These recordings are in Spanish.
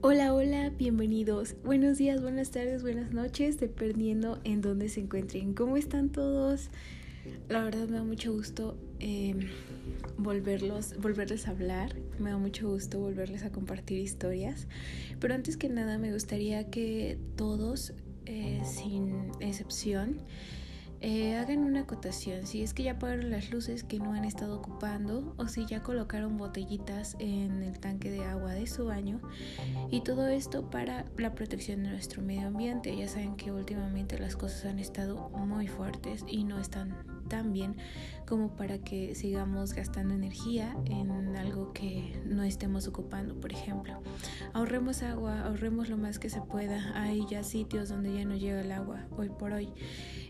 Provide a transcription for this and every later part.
Hola, hola, bienvenidos. Buenos días, buenas tardes, buenas noches, dependiendo en dónde se encuentren. ¿Cómo están todos? La verdad me da mucho gusto em, volverlos, volverles a hablar. Me da mucho gusto volverles a compartir historias. Pero antes que nada me gustaría que todos, eh, sin excepción, eh, hagan una acotación, si es que ya apagaron las luces que no han estado ocupando o si ya colocaron botellitas en el tanque de agua de su baño y todo esto para la protección de nuestro medio ambiente. Ya saben que últimamente las cosas han estado muy fuertes y no están tan bien como para que sigamos gastando energía en algo que no estemos ocupando, por ejemplo. Ahorremos agua, ahorremos lo más que se pueda. Hay ya sitios donde ya no llega el agua hoy por hoy.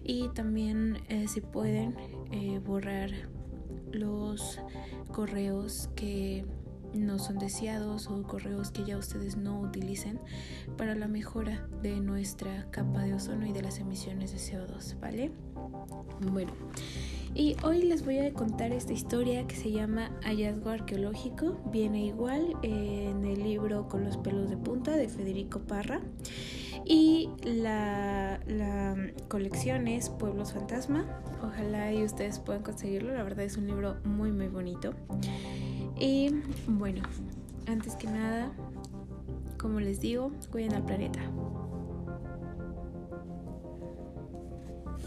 Y también eh, si pueden eh, borrar los correos que no son deseados o correos que ya ustedes no utilicen para la mejora de nuestra capa de ozono y de las emisiones de CO2, ¿vale? Bueno, y hoy les voy a contar esta historia que se llama Hallazgo Arqueológico. Viene igual en el libro Con los pelos de punta de Federico Parra. Y la, colección es Pueblos Fantasma. Ojalá y ustedes puedan conseguirlo. La verdad es un libro muy muy bonito. Y bueno, antes que nada, como les digo, cuiden al planeta.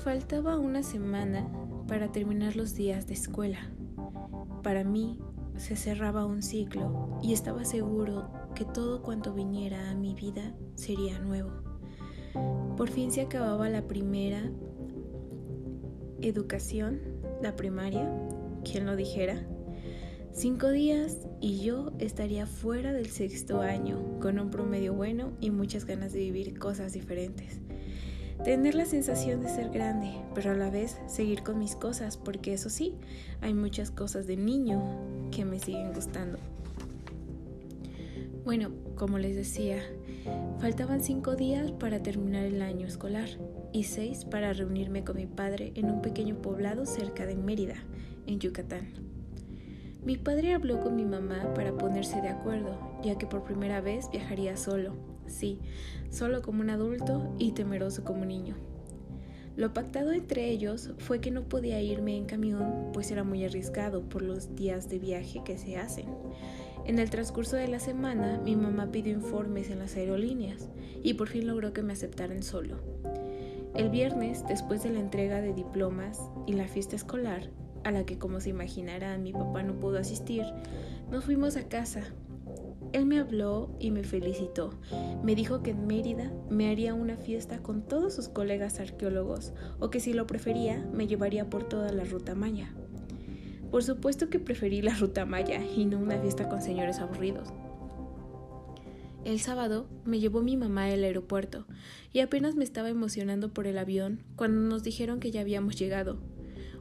Faltaba una semana para terminar los días de escuela. Para mí se cerraba un ciclo y estaba seguro que todo cuanto viniera a mi vida sería nuevo. Por fin se acababa la primera educación, la primaria, quien lo dijera. Cinco días y yo estaría fuera del sexto año, con un promedio bueno y muchas ganas de vivir cosas diferentes. Tener la sensación de ser grande, pero a la vez seguir con mis cosas, porque eso sí, hay muchas cosas de niño que me siguen gustando. Bueno, como les decía, faltaban cinco días para terminar el año escolar y seis para reunirme con mi padre en un pequeño poblado cerca de Mérida, en Yucatán. Mi padre habló con mi mamá para ponerse de acuerdo, ya que por primera vez viajaría solo, sí, solo como un adulto y temeroso como un niño. Lo pactado entre ellos fue que no podía irme en camión, pues era muy arriesgado por los días de viaje que se hacen. En el transcurso de la semana, mi mamá pidió informes en las aerolíneas y por fin logró que me aceptaran solo. El viernes, después de la entrega de diplomas y la fiesta escolar, a la que como se imaginarán mi papá no pudo asistir, nos fuimos a casa. Él me habló y me felicitó. Me dijo que en Mérida me haría una fiesta con todos sus colegas arqueólogos o que si lo prefería me llevaría por toda la ruta maya. Por supuesto que preferí la ruta maya y no una fiesta con señores aburridos. El sábado me llevó mi mamá al aeropuerto y apenas me estaba emocionando por el avión cuando nos dijeron que ya habíamos llegado.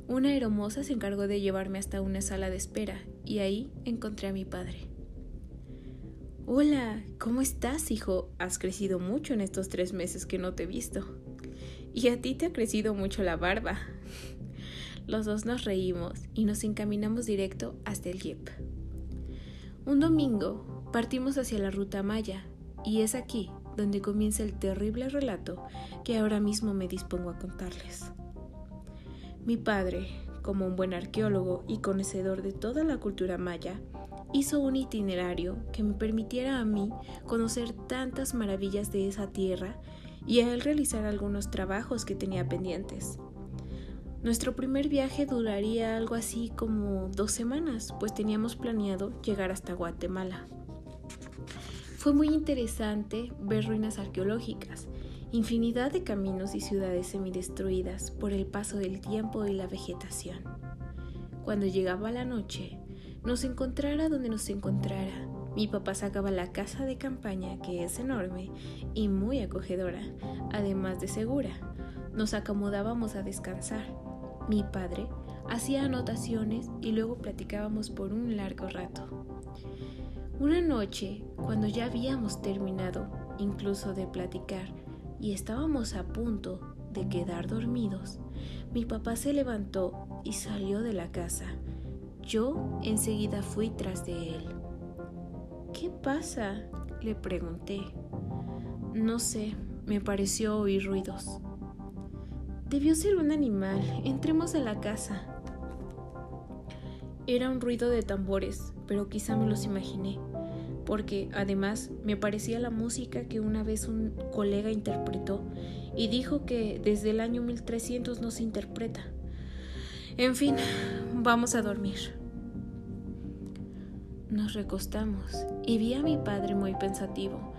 Una hermosa se encargó de llevarme hasta una sala de espera y ahí encontré a mi padre. Hola, ¿cómo estás, hijo? Has crecido mucho en estos tres meses que no te he visto. Y a ti te ha crecido mucho la barba. Los dos nos reímos y nos encaminamos directo hasta el jeep. Un domingo partimos hacia la ruta Maya y es aquí donde comienza el terrible relato que ahora mismo me dispongo a contarles. Mi padre, como un buen arqueólogo y conocedor de toda la cultura maya, hizo un itinerario que me permitiera a mí conocer tantas maravillas de esa tierra y a él realizar algunos trabajos que tenía pendientes. Nuestro primer viaje duraría algo así como dos semanas, pues teníamos planeado llegar hasta Guatemala. Fue muy interesante ver ruinas arqueológicas infinidad de caminos y ciudades semidestruidas por el paso del tiempo y la vegetación. Cuando llegaba la noche, nos encontrara donde nos encontrara, mi papá sacaba la casa de campaña, que es enorme y muy acogedora, además de segura. Nos acomodábamos a descansar. Mi padre hacía anotaciones y luego platicábamos por un largo rato. Una noche, cuando ya habíamos terminado incluso de platicar, y estábamos a punto de quedar dormidos, mi papá se levantó y salió de la casa. Yo enseguida fui tras de él. ¿Qué pasa? Le pregunté. No sé, me pareció oír ruidos. Debió ser un animal. Entremos a la casa. Era un ruido de tambores, pero quizá me los imaginé, porque además me parecía la música que una vez un colega interpretó y dijo que desde el año 1300 no se interpreta. En fin, vamos a dormir. Nos recostamos y vi a mi padre muy pensativo,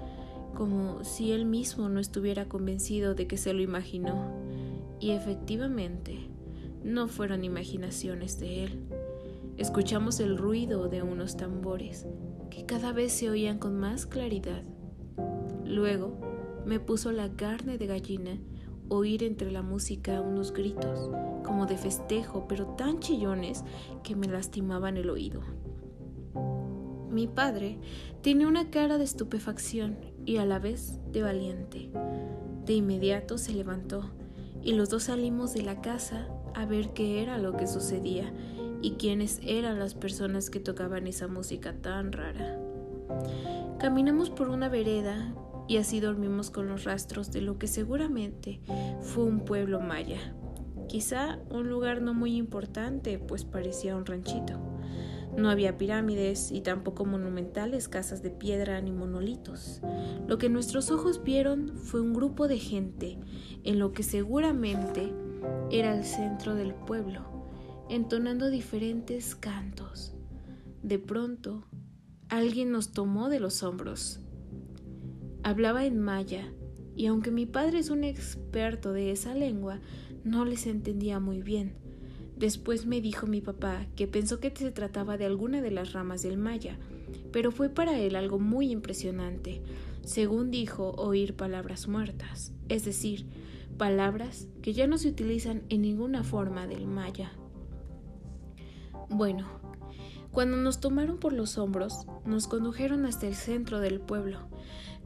como si él mismo no estuviera convencido de que se lo imaginó. Y efectivamente, no fueron imaginaciones de él. Escuchamos el ruido de unos tambores que cada vez se oían con más claridad. Luego me puso la carne de gallina oír entre la música unos gritos, como de festejo, pero tan chillones que me lastimaban el oído. Mi padre tenía una cara de estupefacción y a la vez de valiente. De inmediato se levantó y los dos salimos de la casa a ver qué era lo que sucedía y quiénes eran las personas que tocaban esa música tan rara. Caminamos por una vereda y así dormimos con los rastros de lo que seguramente fue un pueblo maya. Quizá un lugar no muy importante, pues parecía un ranchito. No había pirámides y tampoco monumentales casas de piedra ni monolitos. Lo que nuestros ojos vieron fue un grupo de gente en lo que seguramente era el centro del pueblo entonando diferentes cantos. De pronto, alguien nos tomó de los hombros. Hablaba en maya, y aunque mi padre es un experto de esa lengua, no les entendía muy bien. Después me dijo mi papá que pensó que se trataba de alguna de las ramas del maya, pero fue para él algo muy impresionante. Según dijo, oír palabras muertas, es decir, palabras que ya no se utilizan en ninguna forma del maya. Bueno, cuando nos tomaron por los hombros, nos condujeron hasta el centro del pueblo.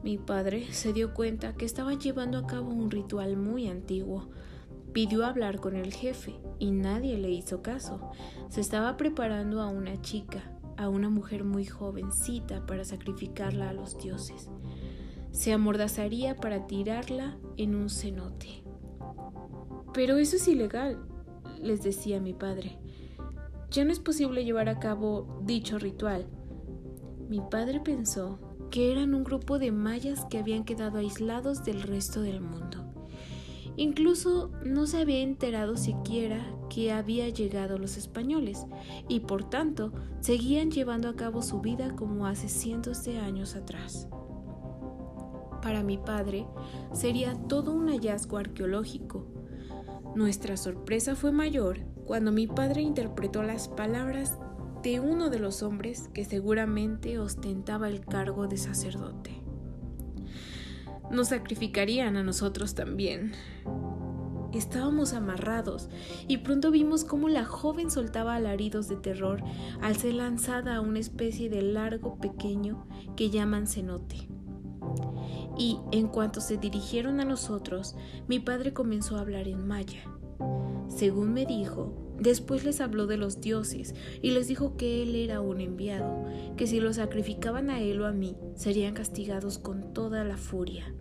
Mi padre se dio cuenta que estaban llevando a cabo un ritual muy antiguo. Pidió hablar con el jefe y nadie le hizo caso. Se estaba preparando a una chica, a una mujer muy jovencita para sacrificarla a los dioses. Se amordazaría para tirarla en un cenote. Pero eso es ilegal, les decía mi padre ya no es posible llevar a cabo dicho ritual. Mi padre pensó que eran un grupo de mayas que habían quedado aislados del resto del mundo. Incluso no se había enterado siquiera que había llegado los españoles y por tanto seguían llevando a cabo su vida como hace cientos de años atrás. Para mi padre sería todo un hallazgo arqueológico. Nuestra sorpresa fue mayor cuando mi padre interpretó las palabras de uno de los hombres que seguramente ostentaba el cargo de sacerdote. Nos sacrificarían a nosotros también. Estábamos amarrados y pronto vimos cómo la joven soltaba alaridos de terror al ser lanzada a una especie de largo pequeño que llaman cenote. Y en cuanto se dirigieron a nosotros, mi padre comenzó a hablar en maya. Según me dijo, después les habló de los dioses y les dijo que él era un enviado, que si lo sacrificaban a él o a mí, serían castigados con toda la furia.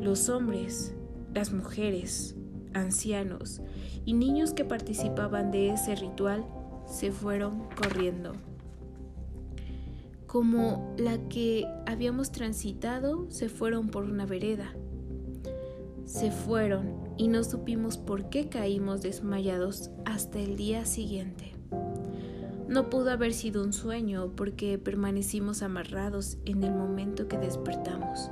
Los hombres, las mujeres, ancianos y niños que participaban de ese ritual se fueron corriendo. Como la que habíamos transitado, se fueron por una vereda se fueron y no supimos por qué caímos desmayados hasta el día siguiente. No pudo haber sido un sueño porque permanecimos amarrados en el momento que despertamos.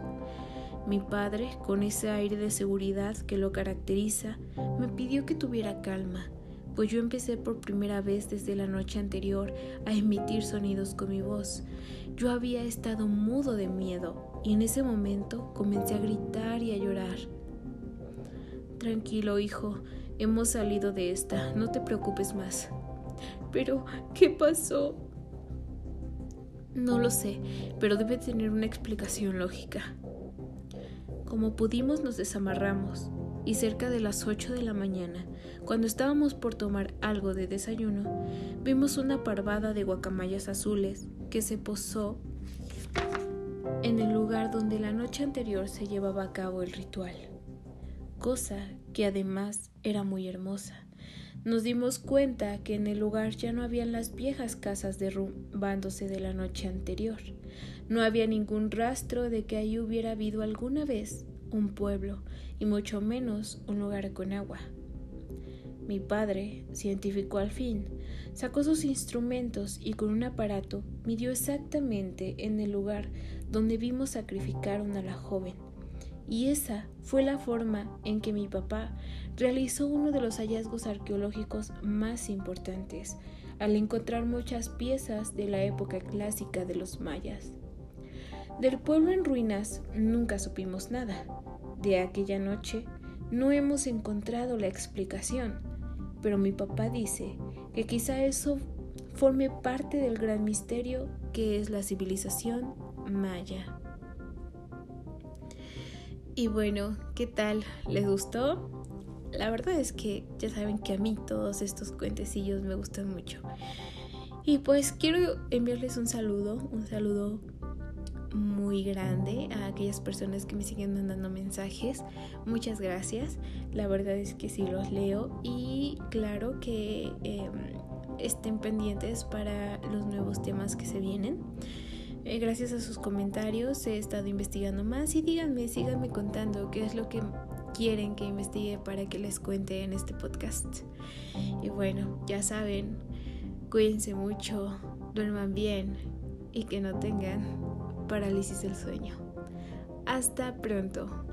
Mi padre, con ese aire de seguridad que lo caracteriza, me pidió que tuviera calma, pues yo empecé por primera vez desde la noche anterior a emitir sonidos con mi voz. Yo había estado mudo de miedo y en ese momento comencé a gritar y a llorar. Tranquilo, hijo, hemos salido de esta, no te preocupes más. Pero, ¿qué pasó? No lo sé, pero debe tener una explicación lógica. Como pudimos nos desamarramos y cerca de las 8 de la mañana, cuando estábamos por tomar algo de desayuno, vimos una parvada de guacamayas azules que se posó en el lugar donde la noche anterior se llevaba a cabo el ritual, cosa que además era muy hermosa. Nos dimos cuenta que en el lugar ya no habían las viejas casas derrumbándose de la noche anterior. No había ningún rastro de que ahí hubiera habido alguna vez un pueblo, y mucho menos un lugar con agua. Mi padre, científico al fin, sacó sus instrumentos y con un aparato midió exactamente en el lugar donde vimos sacrificar a la joven. Y esa fue la forma en que mi papá realizó uno de los hallazgos arqueológicos más importantes, al encontrar muchas piezas de la época clásica de los mayas. Del pueblo en ruinas nunca supimos nada. De aquella noche no hemos encontrado la explicación, pero mi papá dice que quizá eso forme parte del gran misterio que es la civilización maya. Y bueno, ¿qué tal? ¿Les gustó? La verdad es que ya saben que a mí todos estos cuentecillos me gustan mucho. Y pues quiero enviarles un saludo, un saludo muy grande a aquellas personas que me siguen mandando mensajes. Muchas gracias. La verdad es que sí los leo y claro que em, estén pendientes para los nuevos temas que se vienen. Eh, gracias a sus comentarios he estado investigando más y díganme, síganme contando qué es lo que quieren que investigue para que les cuente en este podcast. Y bueno, ya saben, cuídense mucho, duerman bien y que no tengan parálisis del sueño. Hasta pronto.